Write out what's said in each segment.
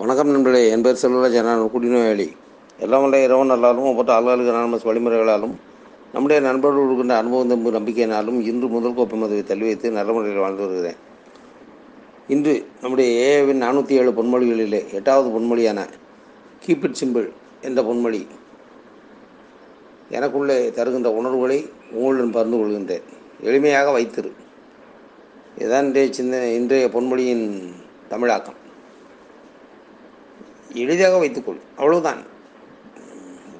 வணக்கம் நண்பர்களே என் பேர் செல்வராஜ் நான் குடிநோயாளி. எல்லாம் வல்ல இறைவன் நல்லாலும் ஒவ்வொரு ஆளுகளுக்கு அனானமஸ் வழிமுறைகளாலும் நம்முடைய நண்பர்கள் கொடுக்கின்ற அனுபவம் தம்பு நம்பிக்கையினாலும் இன்று முதல் கோப்பை மதுவை தள்ளி வைத்து நல்ல முறையில் வாழ்ந்து வருகிறேன். இன்று நம்முடைய ஏஏவின் நானூற்றி ஏழு பொன்மொழிகளிலே எட்டாவது பொன்மொழியான கீப் இட் சிம்பிள் என்ற பொன்மொழி எனக்குள்ளே தருகின்ற உணர்வுகளை உங்களுடன் பகிர்ந்து கொள்கின்றேன். எளிமையாக வைத்திரு. இதான் இன்றைய சின்ன இன்றைய பொன்மொழியின் தமிழாக்கம். எளிதாக வைத்துக்கொள். அவ்வளவுதான்.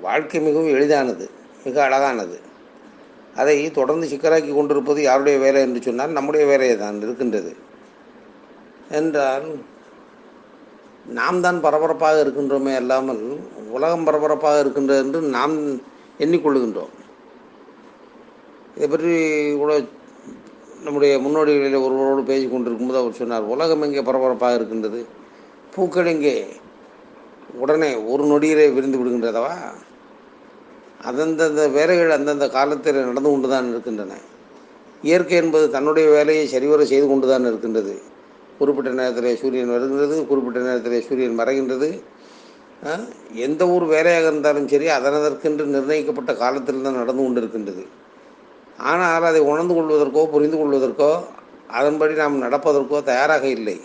வாழ்க்கை மிகவும் எளிதானது மிக அழகானது. அதை தொடர்ந்து சிக்கலாக்கி கொண்டிருப்பது யாருடைய வேலை என்று சொன்னால் நம்முடைய வேலையை தான் இருக்கின்றது. என்றால் நாம் தான் பரபரப்பாக இருக்கின்றோமே அல்லாமல் உலகம் பரபரப்பாக இருக்கின்றது என்று நாம் எண்ணிக்கொள்ளுகின்றோம். இதை பற்றி கூட நம்முடைய முன்னோடிகளில் ஒருவரோடு பேசி கொண்டிருக்கும்போது அவர் சொன்னார் உலகம் எங்கே பரபரப்பாக இருக்கின்றது? பூக்கள் எங்கே? உடனே ஒரு நொடியிலே விருந்து விடுகின்றதவா? அந்தந்த வேலைகள் அந்தந்த காலத்தில் நடந்து கொண்டு தான் இருக்கின்றன. இயற்கை என்பது தன்னுடைய வேலையை சரிவர செய்து கொண்டு தான் இருக்கின்றது. குறிப்பிட்ட நேரத்தில் சூரியன் வருகின்றது குறிப்பிட்ட நேரத்தில் சூரியன் மறைகின்றது. எந்த ஒரு வேலையாக இருந்தாலும் சரி அதனதற்கென்று நிர்ணயிக்கப்பட்ட காலத்தில் தான் நடந்து கொண்டு இருக்கின்றது ஆனால் அதை உணர்ந்து கொள்வதற்கோ புரிந்து கொள்வதற்கோ அதன்படி நாம் நடப்பதற்கோ தயாராக இல்லை.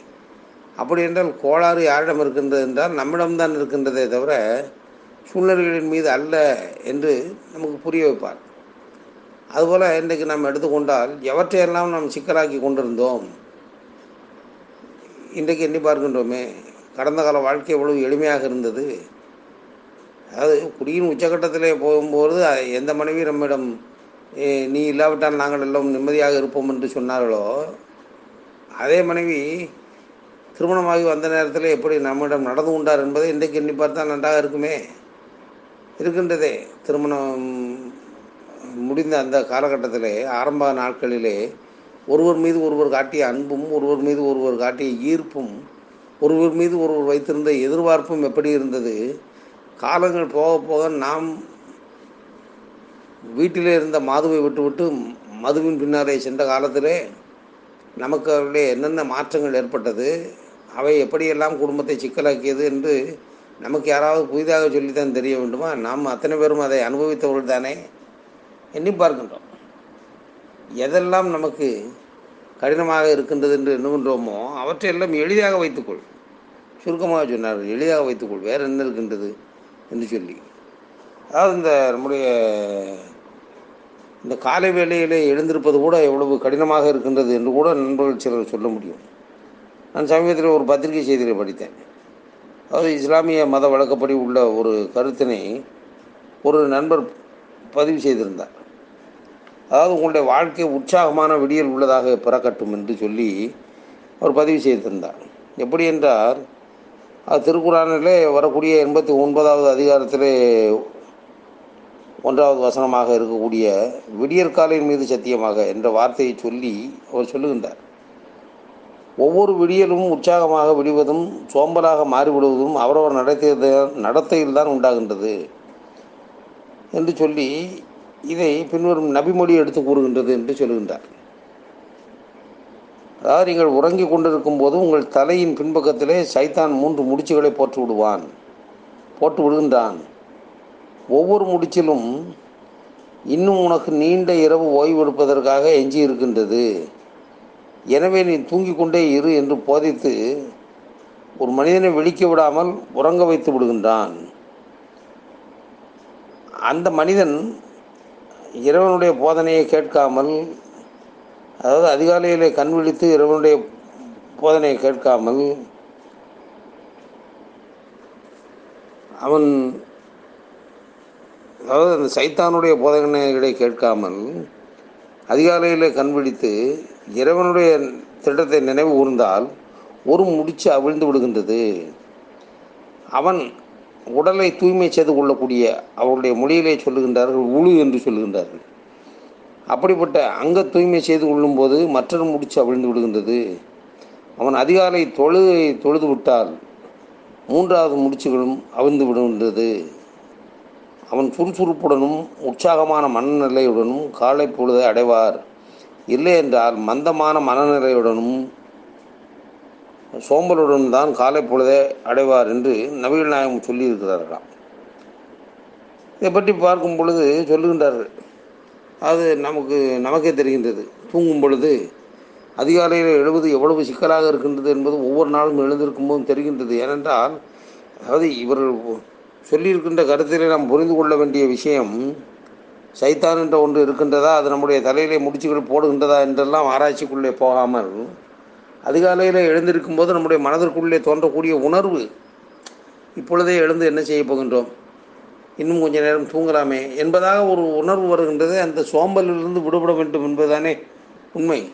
அப்படி என்றால் கோளாறு யாரிடம் இருக்கின்றது என்றால் நம்மிடம்தான் இருக்கின்றதே தவிர சூழ்நிலைகளின் மீது அல்ல என்று நமக்கு புரிய வைப்பார். அதுபோல் இன்றைக்கு நாம் எடுத்துக்கொண்டால் எவற்றையெல்லாம் நாம் சிக்கலாக்கி கொண்டிருந்தோம் இன்றைக்கு எண்ணி பார்க்கின்றோமே கடந்த கால வாழ்க்கை எவ்வளவு எளிமையாக இருந்தது. அதாவது குடியின் உச்சகட்டத்திலே போகும்போது எந்த மனைவி நம்மிடம் நீ இல்லாவிட்டால் நாங்கள் எல்லாம் நிம்மதியாக இருப்போம் என்று சொன்னார்களோ அதே மனைவி திருமணமாகி வந்த நேரத்தில் எப்படி நம்மிடம் நடந்து கொண்டார் என்பதை இன்றைக்கு எண்ணி பார்த்தா நன்றாக இருக்குமே. இருக்கின்றதே. திருமணம் முடிந்த அந்த காலகட்டத்தில் ஆரம்ப நாட்களிலே ஒருவர் மீது ஒருவர் காட்டிய அன்பும் ஒருவர் மீது ஒருவர் காட்டிய ஈர்ப்பும் ஒருவர் மீது ஒருவர் வைத்திருந்த எதிர்பார்ப்பும் எப்படி இருந்தது? காலங்கள் போக போக நாம் வீட்டிலே இருந்த மாதுவை விட்டுவிட்டு மதுவின் பின்னாலே சென்ற காலத்திலே நமக்கு அவருடைய என்னென்ன மாற்றங்கள் ஏற்பட்டது? அவை எப்படியெல்லாம் குடும்பத்தை சிக்கலாக்கியது என்று நமக்கு யாராவது புதிதாக சொல்லித்தான் தெரிய வேண்டுமா? நாம் அத்தனை பேரும் அதை அனுபவித்தவர்கள் தானே எண்ணி பார்க்கின்றோம். எதெல்லாம் நமக்கு கடினமாக இருக்கின்றது என்று எண்ணுகின்றோமோ அவற்றையெல்லாம் எளிதாக வைத்துக்கொள். சுருக்கமாக சொன்னார் எளிதாக வைத்துக்கொள். வேறு என்ன இருக்கின்றது என்று சொல்லி. அதாவது இந்த நம்முடைய இந்த காலை வேளையிலே எழுந்திருப்பது கூட எவ்வளவு கடினமாக இருக்கின்றது என்று கூட நண்பர்கள் சிலர் சொல்ல முடியும். நான் சமீபத்தில் ஒரு பத்திரிகை செய்தியில் படித்தேன். அதாவது இஸ்லாமிய மத வழக்கப்படி உள்ள ஒரு கருத்தினை ஒரு நண்பர் பதிவு செய்திருந்தார். அதாவது உங்களுடைய வாழ்க்கை உற்சாகமான விடியல் உள்ளதாக பிறக்கட்டும் என்று சொல்லி அவர் பதிவு செய்திருந்தார். எப்படி என்றால் அது திருக்குறானிலே வரக்கூடிய எண்பத்தி ஒன்பதாவது அதிகாரத்திலே ஒன்றாவது வசனமாக இருக்கக்கூடிய விடியற்காலின் மீது சத்தியமாக என்ற வார்த்தையை சொல்லி அவர் சொல்லுகின்றார். ஒவ்வொரு விடியலும் உற்சாகமாக விடுவதும் சோம்பலாக மாறிவிடுவதும் அவரவர் நடத்தியது நடத்தையில் தான் உண்டாகின்றது என்று சொல்லி இதை பின்வரும் நபிமொழி எடுத்து கூறுகின்றது என்று சொல்லுகின்றார் அதாவது நீங்கள் உறங்கிக் கொண்டிருக்கும் போது உங்கள் தலையின் பின்பக்கத்திலே சைத்தான் மூன்று முடிச்சுகளை போட்டு விடுவான் போட்டு விடுகின்றான். ஒவ்வொரு முடிச்சிலும் இன்னும் உனக்கு நீண்ட இரவு ஓய்வெடுப்பதற்காக எஞ்சி இருக்கின்றது எனவே நீ தூங்கிக் கொண்டே இரு என்று போதித்து ஒரு மனிதனை வெளிக்க விடாமல் உறங்க வைத்து விடுகின்றான். அந்த மனிதன் இறைவனுடைய போதனையை கேட்காமல் அதாவது அதிகாலையிலே கண் விழித்து இறைவனுடைய போதனையை கேட்காமல் அவன் அதாவது அந்த சைத்தானுடைய போதனைகளை கேட்காமல் அதிகாலையில் கண் விழித்து இறைவனுடைய திட்டத்தை நினைவு கூர்ந்தால் ஒரு முடிச்சு அவிழ்ந்து விடுகின்றது. அவன் உடலை தூய்மை செய்து கொள்ளக்கூடிய அவருடைய மொழியிலே சொல்லுகின்றார்கள் உழு என்று சொல்லுகின்றார்கள். அப்படிப்பட்ட அங்க தூய்மை செய்து கொள்ளும்போது மற்றொரு முடிச்சு அவிழ்ந்து விடுகின்றது. அவன் அதிகாலை தொழுகை தொழுது விட்டால் மூன்றாவது முடிச்சுகளும் அவிழ்ந்து விடுகின்றது. அவன் சுறுசுறுப்புடனும் உற்சாகமான மனநிலையுடனும் காலை பொழுதை அடைவார். இல்லை என்றால் மந்தமான மனநிலையுடனும் சோம்பலுடன் தான் காலை பொழுதே அடைவார் என்று நவீன நாயகம் சொல்லியிருக்கிறார்களாம். இதை பற்றி பார்க்கும் பொழுது சொல்லுகின்றார்கள் அது நமக்கு நமக்கே தெரிகின்றது. தூங்கும் பொழுது அதிகாலையில் எழுவது எவ்வளவு சிக்கலாக இருக்கின்றது என்பது ஒவ்வொரு நாளும் எழுந்திருக்கும் போதும் தெரிகின்றது. ஏனென்றால் அதாவது இவர்கள் சொல்லியிருக்கின்ற கருத்திலே நாம் புரிந்து கொள்ள வேண்டிய விஷயம் சைத்தான் என்ற ஒன்று இருக்கின்றதா? அது நம்முடைய தலையிலே முடிச்சுகள் போடுகின்றதா என்றெல்லாம் ஆராய்ச்சிக்குள்ளே போகாமல் அதிகாலையில் எழுந்திருக்கும் போது நம்முடைய மனதிற்குள்ளே தோன்றக்கூடிய உணர்வு இப்பொழுதே எழுந்து என்ன செய்ய போகின்றோம்? இன்னும் கொஞ்ச நேரம் தூங்கலாமே என்பதாக ஒரு உணர்வு வருகின்றது. அந்த சோம்பலிலிருந்து விடுபட வேண்டும் என்பதுதானே உண்மை.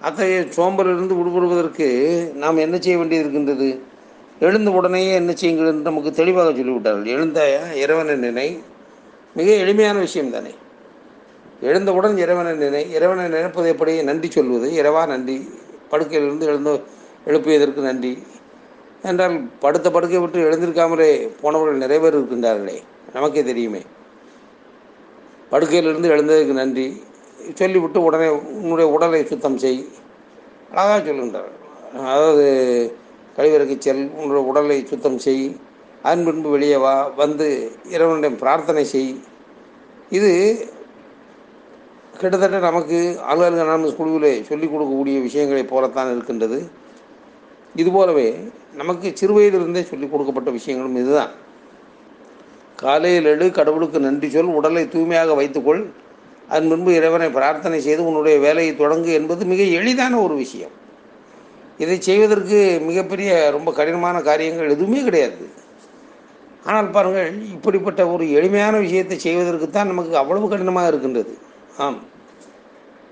அத்தகைய சோம்பலிலிருந்து விடுபடுவதற்கு நாம் என்ன செய்ய வேண்டியது இருக்கின்றது? எழுந்த உடனேயே என்ன செய்யுங்கள் என்று நமக்கு தெளிவாக சொல்லிவிட்டார்கள். எழுந்தாயா இறைவனை நினை மிக எளிமையான விஷயம் தானே. எழுந்தவுடன் இறைவனை நினை இறைவனை நினைப்பது எப்படி? நன்றி சொல்வது. இறைவா நன்றி. படுக்கையிலிருந்து எழுந்த எழுப்பியதற்கு நன்றி. என்றால் படுத்த படுக்கை விட்டு எழுந்திருக்காமலே போனவர்கள் நிறைய பேர் இருக்கின்றார்களே. நமக்கே தெரியுமே. படுக்கையிலிருந்து எழுந்ததற்கு நன்றி. சொல்லிவிட்டு உடனே உன்னுடைய உடலை சுத்தம் செய். அழகாக சொல்லுகின்றார்கள் அதாவது கழிவறைக்கு செல் உன்னுடைய உடலை சுத்தம் செய். அதன் பின்பு வெளியே வா வந்து இறைவனிடம் பிரார்த்தனை செய். இது கிட்டத்தட்ட நமக்கு ஆளுநர் அனாமஸ் குழுவிலே சொல்லிக் கொடுக்கக்கூடிய விஷயங்களைப் போலத்தான் இருக்கின்றது. இதுபோலவே நமக்கு சிறுவயதிலிருந்தே சொல்லிக் கொடுக்கப்பட்ட விஷயங்களும் இதுதான். காலையில் எழு கடவுளுக்கு நன்றி சொல் உடலை தூய்மையாக வைத்துக்கொள் அதன் முன்பு இறைவனை பிரார்த்தனை செய்து உன்னுடைய வேலையை தொடங்கு என்பது மிக எளிதான ஒரு விஷயம். இதை செய்வதற்கு மிகப்பெரிய ரொம்ப கடினமான காரியங்கள் எதுவுமே கிடையாது. ஆனால் பாருங்கள் இப்படிப்பட்ட ஒரு எளிமையான விஷயத்தை செய்வதற்கு தான் நமக்கு அவ்வளவு கடினமாக இருக்கின்றது. ஆம்.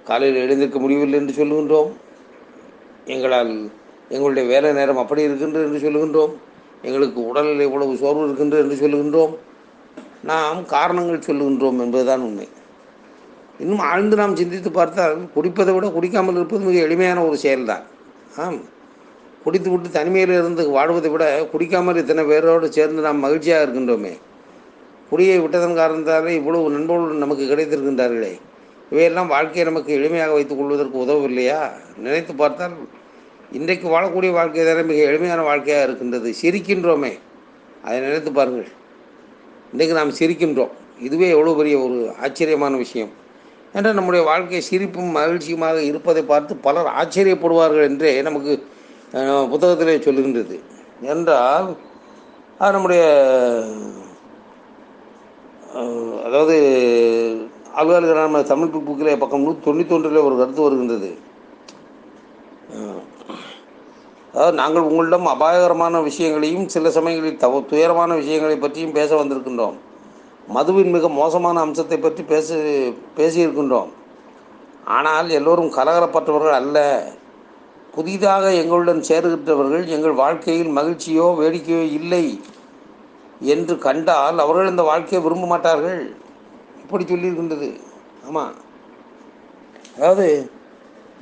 காலையில் எழுந்திருக்க முடியவில்லை என்று சொல்லுகின்றோம். எங்களால் எங்களுடைய வேலை நேரம் அப்படி இருக்கின்றது என்று சொல்லுகின்றோம். எங்களுக்கு உடலில் இவ்வளவு சோர்வு இருக்கின்றது என்று சொல்லுகின்றோம். நாம் காரணங்கள் சொல்லுகின்றோம் என்பதுதான் உண்மை. இன்னும் ஆழ்ந்து நாம் சிந்தித்து பார்த்தால் குடிப்பதை விட குடிக்காமல் இருப்பது மிக எளிமையான ஒரு செயல்தான். ஆம். குடித்து விட்டு தனிமையில் இருந்து வாழ்வதை விட குடிக்காமல் இத்தனை பேரோடு சேர்ந்து நாம் மகிழ்ச்சியாக இருக்கின்றோமே. குடியை விட்டதன் காரணத்தாலே இவ்வளவு நண்பர்கள் நமக்கு கிடைத்திருக்கின்றார்களே. இவையெல்லாம் வாழ்க்கையை நமக்கு எளிமையாக வைத்துக் கொள்வதற்கு உதவவில்லையா? நினைத்து பார்த்தால் இன்றைக்கு வாழக்கூடிய வாழ்க்கை தானே மிக எளிமையான வாழ்க்கையாக இருக்கின்றது. சிரிக்கின்றோமே. அதை நினைத்து பாருங்கள். இன்றைக்கு நாம் சிரிக்கின்றோம். இதுவே எவ்வளோ பெரிய ஒரு ஆச்சரியமான விஷயம். என்ற நம்முடைய வாழ்க்கை சிரிப்பும் மகிழ்ச்சியுமாக இருப்பதை பார்த்து பலர் ஆச்சரியப்படுவார்கள் என்றே நமக்கு புத்தகத்திலே சொல்லுகின்றது. என்றால் அது நம்முடைய அதாவது அலுவலக தமிழ் புக்கிலே பக்கம் நூற்றி தொண்ணூத்தொன்றில் ஒரு கருத்து வருகின்றது. அதாவது நாங்கள் உங்களிடம் அபாயகரமான விஷயங்களையும் சில சமயங்களில் தவ துயரமான விஷயங்களை பற்றியும் பேச வந்திருக்கின்றோம். மதுவின் மிக மோசமான அம்சத்தை பற்றி பேச பேசியிருக்கின்றோம். ஆனால் எல்லோரும் கலகலப்பட்டவர்கள் அல்ல. புதிதாக எங்களுடன் சேருகின்றவர்கள் எங்கள் வாழ்க்கையில் மகிழ்ச்சியோ வேடிக்கையோ இல்லை என்று கண்டால் அவர்கள் இந்த வாழ்க்கையை விரும்ப மாட்டார்கள். இப்படி சொல்லியிருக்கின்றது. ஆமாம் அதாவது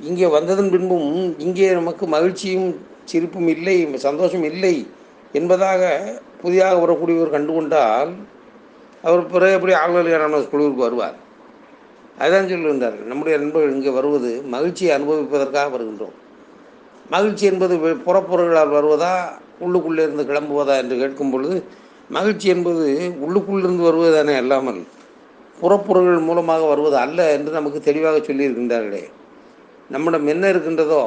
இங்கே வந்ததன் பின்பும் இங்கே நமக்கு மகிழ்ச்சியும் சிரிப்பும் இல்லை சந்தோஷம் இல்லை என்பதாக புதிதாக வரக்கூடியவர் கண்டுகொண்டால் அவர் பிறகு எப்படி ஆளுநர் குழுவிற்கு வருவார்? அதுதான் சொல்லுகின்றார்கள் நம்முடைய நண்பர்கள் இங்கே வருவது மகிழ்ச்சியை அனுபவிப்பதற்காக வருகின்றோம். மகிழ்ச்சி என்பது புறப்பொருளால் வருவதா உள்ளுக்குள்ளே இருந்து கிளம்புவதா என்று கேட்கும் பொழுது மகிழ்ச்சி என்பது உள்ளுக்குள்ளிருந்து வருவதுதானே அல்லாமல் புறப்பொருள்கள் மூலமாக வருவது அல்ல என்று நமக்கு தெளிவாக சொல்லியிருக்கின்றார்களே. நம்மிடம் என்ன இருக்கின்றதோ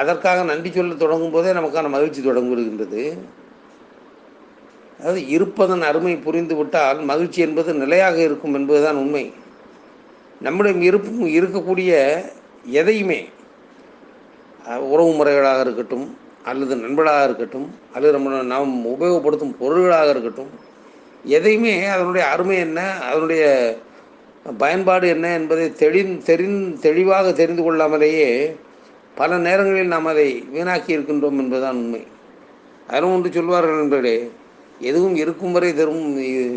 அதற்காக நன்றி சொல்ல தொடங்கும் போதே நமக்கான மகிழ்ச்சி தொடங்குகின்றது அதாவது இருப்பதன் அருமை புரிந்து விட்டால் மகிழ்ச்சி என்பது நிலையாக இருக்கும் என்பதுதான் உண்மை. நம்மிடம் இருப்பும் இருக்கக்கூடிய எதையுமே உறவு முறைகளாக இருக்கட்டும் அல்லது நண்பர்களாக இருக்கட்டும் அல்லது நம்ம நாம் உபயோகப்படுத்தும் பொருள்களாக இருக்கட்டும் எதையுமே அதனுடைய அருமை என்ன அதனுடைய பயன்பாடு என்ன என்பதை தெளிந் தெரிந் தெளிவாக தெரிந்து கொள்ளாமலேயே பல நேரங்களில் நாம் அதை வீணாக்கி இருக்கின்றோம் என்பதுதான் உண்மை. அதிலும் ஒன்று சொல்வார்கள் நண்பர்களே எதுவும் இருக்கும் வரை தரும்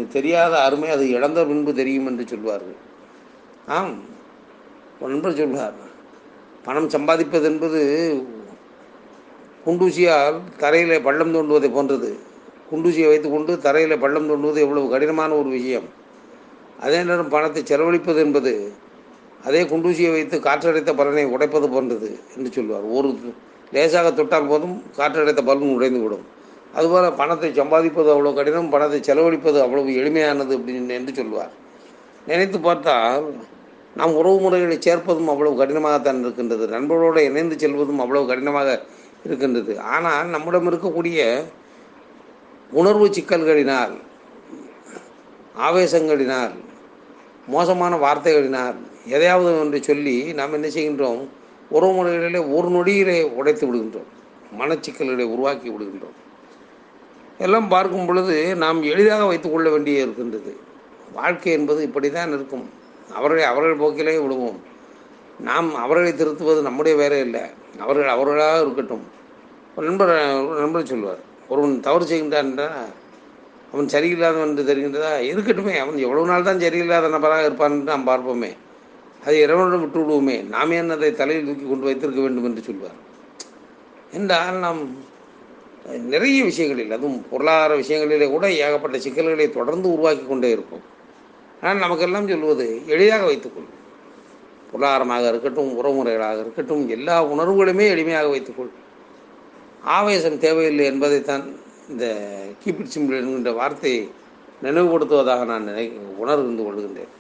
தெரியாத அருமை அது இழந்த பின்பு தெரியும் என்று சொல்வார்கள். ஆம் நண்பர் சொல்வார் பணம் சம்பாதிப்பது என்பது குண்டூசியால் தரையில் பள்ளம் தோண்டுவதை போன்றது. குண்டூசியை வைத்துக்கொண்டு தரையில் பள்ளம் தோண்டுவது எவ்வளவு கடினமான ஒரு விஷயம். அதே நேரம் பணத்தை செலவழிப்பது என்பது அதே குண்டூசியை வைத்து காற்றடைத்த பலனை உடைப்பது போன்றது என்று சொல்வார். ஒரு லேசாக தொட்டால் போதும் காற்றடைத்த பலன் உடைந்து விடும் அதுபோல் பணத்தை சம்பாதிப்பது அவ்வளோ கடினம் பணத்தை செலவழிப்பது அவ்வளவு எளிமையானது அப்படின்னு என்று சொல்வார். நினைத்து பார்த்தால் நாம் உறவு முறைகளை சேர்ப்பதும் அவ்வளவு கடினமாகத்தான் இருக்கின்றது. நண்பர்களோடு இணைந்து செல்வதும் அவ்வளவு கடினமாக இருக்கின்றது. ஆனால் நம்மிடம் இருக்கக்கூடிய உணர்வு சிக்கல்களினால் ஆவேசங்களினால் மோசமான வார்த்தைகளினால் எதையாவது என்று சொல்லி நாம் என்ன செய்கின்றோம்? உறவு முறைகளிலே ஒரு நொடியிலே உடைத்து விடுகின்றோம். மனச்சிக்கல்களை உருவாக்கி விடுகின்றோம். எல்லாம் பார்க்கும் பொழுது நாம் எளிதாக வைத்துக்கொள்ள வேண்டிய இருக்கின்றது. வாழ்க்கை என்பது இப்படி தான் இருக்கும். அவர்களை அவர்கள் போக்கிலே விடுவோம் நாம் அவர்களை திருத்துவது நம்முடைய வேலை இல்லை அவர்கள் அவர்களாக இருக்கட்டும். ஒரு நண்பர் ஒரு நண்பர் சொல்வார் ஒருவன் தவறு செய்கின்றான் என்றால் அவன் சரியில்லாதவன் என்று தெரிகின்றதா? இருக்கட்டுமே அவன் எவ்வளவு நாள் தான் சரியில்லாத நபராக இருப்பான் நாம் பார்ப்போமே. அதை இறைவனிடம் விட்டு விடுவோமே. நாம் ஏன் அதை தலையில் தூக்கி கொண்டு வைத்திருக்க வேண்டும் என்று சொல்வார். என்றால் நாம் நிறைய விஷயங்களில் அதுவும் பொருளாதார விஷயங்களிலே கூட ஏகப்பட்ட சிக்கல்களை தொடர்ந்து உருவாக்கி கொண்டே இருப்போம். ஆனால் நமக்கெல்லாம் சொல்வது எளிதாக வைத்துக்கொள். பொருளாதாரமாக இருக்கட்டும் உறவுமுறைகளாக இருக்கட்டும் எல்லா உணர்வுகளுமே எளிமையாக வைத்துக்கொள். ஆவேசம் தேவையில்லை என்பதைத்தான் இந்த கீப்பிட் சிம்பிள் என்கின்ற வார்த்தையை நினைவுபடுத்துவதாக நான் நினை உணர்ந்து கொள்கின்றேன்.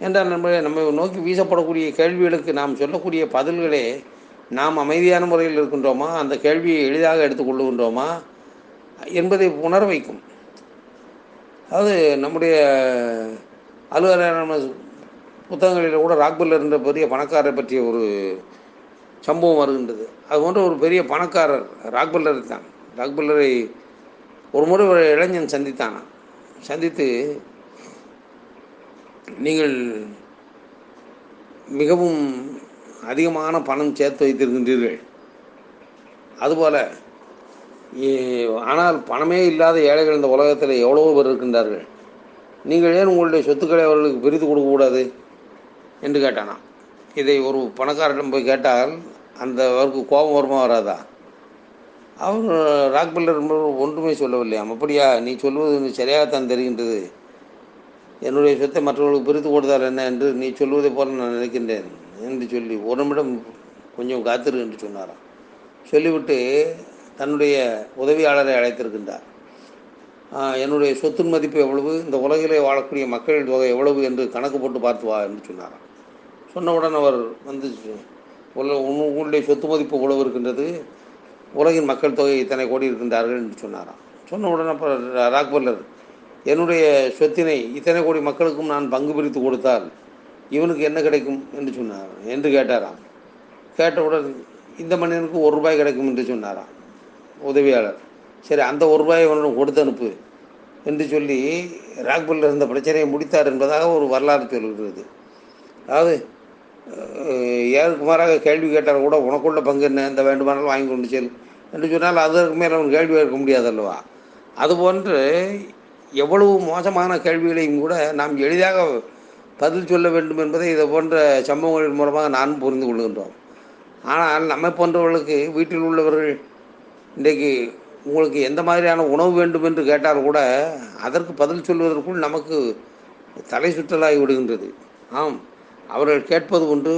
என்றால் நம்மளே நம்மை நோக்கி வீசப்படக்கூடிய கேள்விகளுக்கு நாம் சொல்லக்கூடிய பதில்களே நாம் அமைதியான முறையில் இருக்கின்றோமா? அந்த கேள்வியை எளிதாக எடுத்துக்கொள்ளுகின்றோமா என்பதை உணர வைக்கும் அதாவது நம்முடைய அலுவலக புத்தகங்களில் கூட ராக்பல்லர் என்ற பெரிய பணக்காரரை பற்றிய ஒரு சம்பவம் வருகின்றது. அது போன்ற ஒரு பெரிய பணக்காரர் ராக்பல்லர் தான் ராக்பல்லரை ஒரு முறை ஒரு இளைஞன் சந்தித்தான். சந்தித்து நீங்கள் மிகவும் அதிகமான பணம் சேர்த்து வைத்திருக்கின்றீர்கள். அதுபோல் ஆனால் பணமே இல்லாத ஏழைகள் இந்த உலகத்தில் எவ்வளவோ பேர் இருக்கின்றார்கள். நீங்கள் ஏன் உங்களுடைய சொத்துக்களை அவர்களுக்கு பிரித்து கொடுக்கக்கூடாது? என்று கேட்டானா. இதை ஒரு பணக்காரரிடம் போய் கேட்டால் அந்த அவருக்கு கோபம் வருமா வராதா? அவர் ராக்பில்லர் ஒன்றுமே சொல்லவில்லையாம் அப்படியா நீ சொல்வது சரியாகத்தான் தெரிகின்றது. என்னுடைய சொத்தை மற்றவர்களுக்கு பிரித்து கொடுத்தால் என்ன என்று நீ சொல்வதை போல நான் நினைக்கின்றேன் என்று சொல்லி ஒரு நிமிடம் கொஞ்சம் காத்திரு என்று சொன்னாராம். சொல்லிவிட்டு தன்னுடைய உதவியாளரை அழைத்திருக்கின்றார். என்னுடைய சொத்தின் மதிப்பு எவ்வளவு? இந்த உலகிலே வாழக்கூடிய மக்களின் தொகை எவ்வளவு என்று கணக்கு போட்டு பார்த்து வா என்று சொன்னாராம். சொன்னவுடன் அவர் வந்து உங்களுடைய சொத்து மதிப்பு எவ்வளவு இருக்கின்றது? உலகின் மக்கள் தொகை இத்தனை கோடி இருக்கின்றார்கள் என்று சொன்னாராம். சொன்னவுடன் அப்புறம் ராக்பல்லர் என்னுடைய சொத்தினை இத்தனை கோடி மக்களுக்கும் நான் பங்கு பிரித்து கொடுத்தால் இவனுக்கு என்ன கிடைக்கும்? என்று சொன்னார் என்று கேட்டாராம். கேட்டவுடன் இந்த மனிதனுக்கு ஒரு ரூபாய் கிடைக்கும் என்று சொன்னாராம். உதவியாளர். சரி அந்த ஒரு ரூபாயை ஒன்று கொடுத்து அனுப்பு என்று சொல்லி ராக்பூரில் இருந்த பிரச்சனையை முடித்தார் என்பதாக ஒரு வரலாறு சொல்கிறது. அதாவது ஏழுக்கு மாறாக கேள்வி கேட்டால் கூட உனக்குள்ள பங்கு என்ன? இந்த வேண்டுமானாலும் வாங்கி கொண்டு செல் என்று சொன்னால் அதற்கு மேலே அவன் கேள்வி கேட்க முடியாது அல்லவா? அதுபோன்று எவ்வளவு மோசமான கேள்விகளையும் கூட நாம் எளிதாக பதில் சொல்ல வேண்டும் என்பதை இதை போன்ற சம்பவங்களின் மூலமாக நானும் புரிந்து கொள்கின்றோம். ஆனால் நம்மை போன்றவர்களுக்கு வீட்டில் உள்ளவர்கள் இன்றைக்கு உங்களுக்கு எந்த மாதிரியான உணவு வேண்டும் என்று கேட்டால் கூட அதற்கு பதில் சொல்வதற்குள் நமக்கு தலை சுற்றலாகி விடுகின்றது. ஆம் அவர்கள் கேட்பது ஒன்று.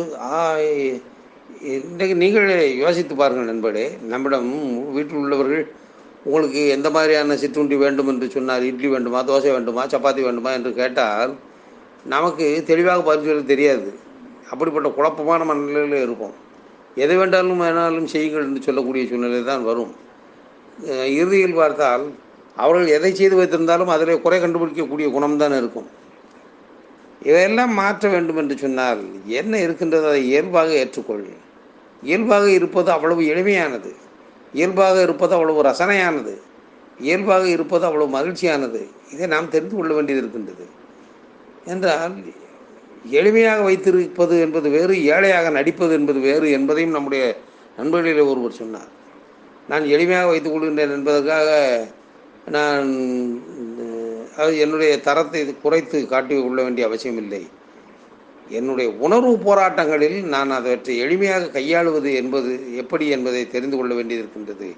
இன்றைக்கு நீங்களே யோசித்து பாருங்கள் நண்பர்களே நம்மிடம் வீட்டில் உள்ளவர்கள் உங்களுக்கு எந்த மாதிரியான சிற்றுண்டி வேண்டும் என்று சொன்னார் இட்லி வேண்டுமா தோசை வேண்டுமா சப்பாத்தி வேண்டுமா என்று கேட்டால் நமக்கு தெளிவாக பதில் சொல்ல தெரியாது. அப்படிப்பட்ட குழப்பமான மனநிலையில் இருப்போம். எதை வேண்டாலும் வேணாலும் செய்யுங்கள் என்று சொல்லக்கூடிய சூழ்நிலை தான் வரும். இறுதியில் பார்த்தால் அவர்கள் எதை செய்து வைத்திருந்தாலும் அதில் குறை கண்டுபிடிக்கக்கூடிய குணம்தான் இருக்கும். இதையெல்லாம் மாற்ற வேண்டும் என்று சொன்னால் என்ன இருக்கின்றது அதை இயல்பாக ஏற்றுக்கொள். இயல்பாக இருப்பது அவ்வளவு எளிமையானது. இயல்பாக இருப்பது அவ்வளவு ரசனையானது. இயல்பாக இருப்பது அவ்வளவு மகிழ்ச்சியானது. இதை நாம் தெரிந்து கொள்ள வேண்டியது இருக்கின்றது. என்றால் எளிமையாக வைத்திருப்பது என்பது வேறு ஏழையாக நடிப்பது என்பது வேறு என்பதையும் நம்முடைய நண்பர்களில் ஒருவர் சொன்னார். நான் எளிமையாக வைத்துக் கொள்கின்றேன் என்பதற்காக நான் அது என்னுடைய தரத்தை குறைத்து காட்டி கொள்ள வேண்டிய அவசியம் இல்லை என்னுடைய உணர்வு போராட்டங்களில் நான் அவற்றை எளிமையாக கையாளுவது என்பது எப்படி என்பதை தெரிந்து கொள்ள வேண்டியிருக்கின்றது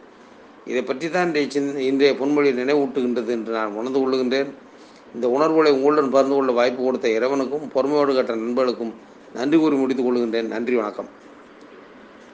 இதை பற்றி தான் இன்றைய சின் இன்றைய பொன்மொழி நினைவூட்டுகின்றது என்று நான் உணர்ந்து கொள்ளுகின்றேன். இந்த உணர்வுகளை உங்களுடன் பகிர்ந்து கொள்ள வாய்ப்பு கொடுத்த இறைவனுக்கும் பொறுமையோடு கற்ற நண்பர்களுக்கும் நன்றி கூறி முடித்துக் கொள்கின்றேன். நன்றி வணக்கம்.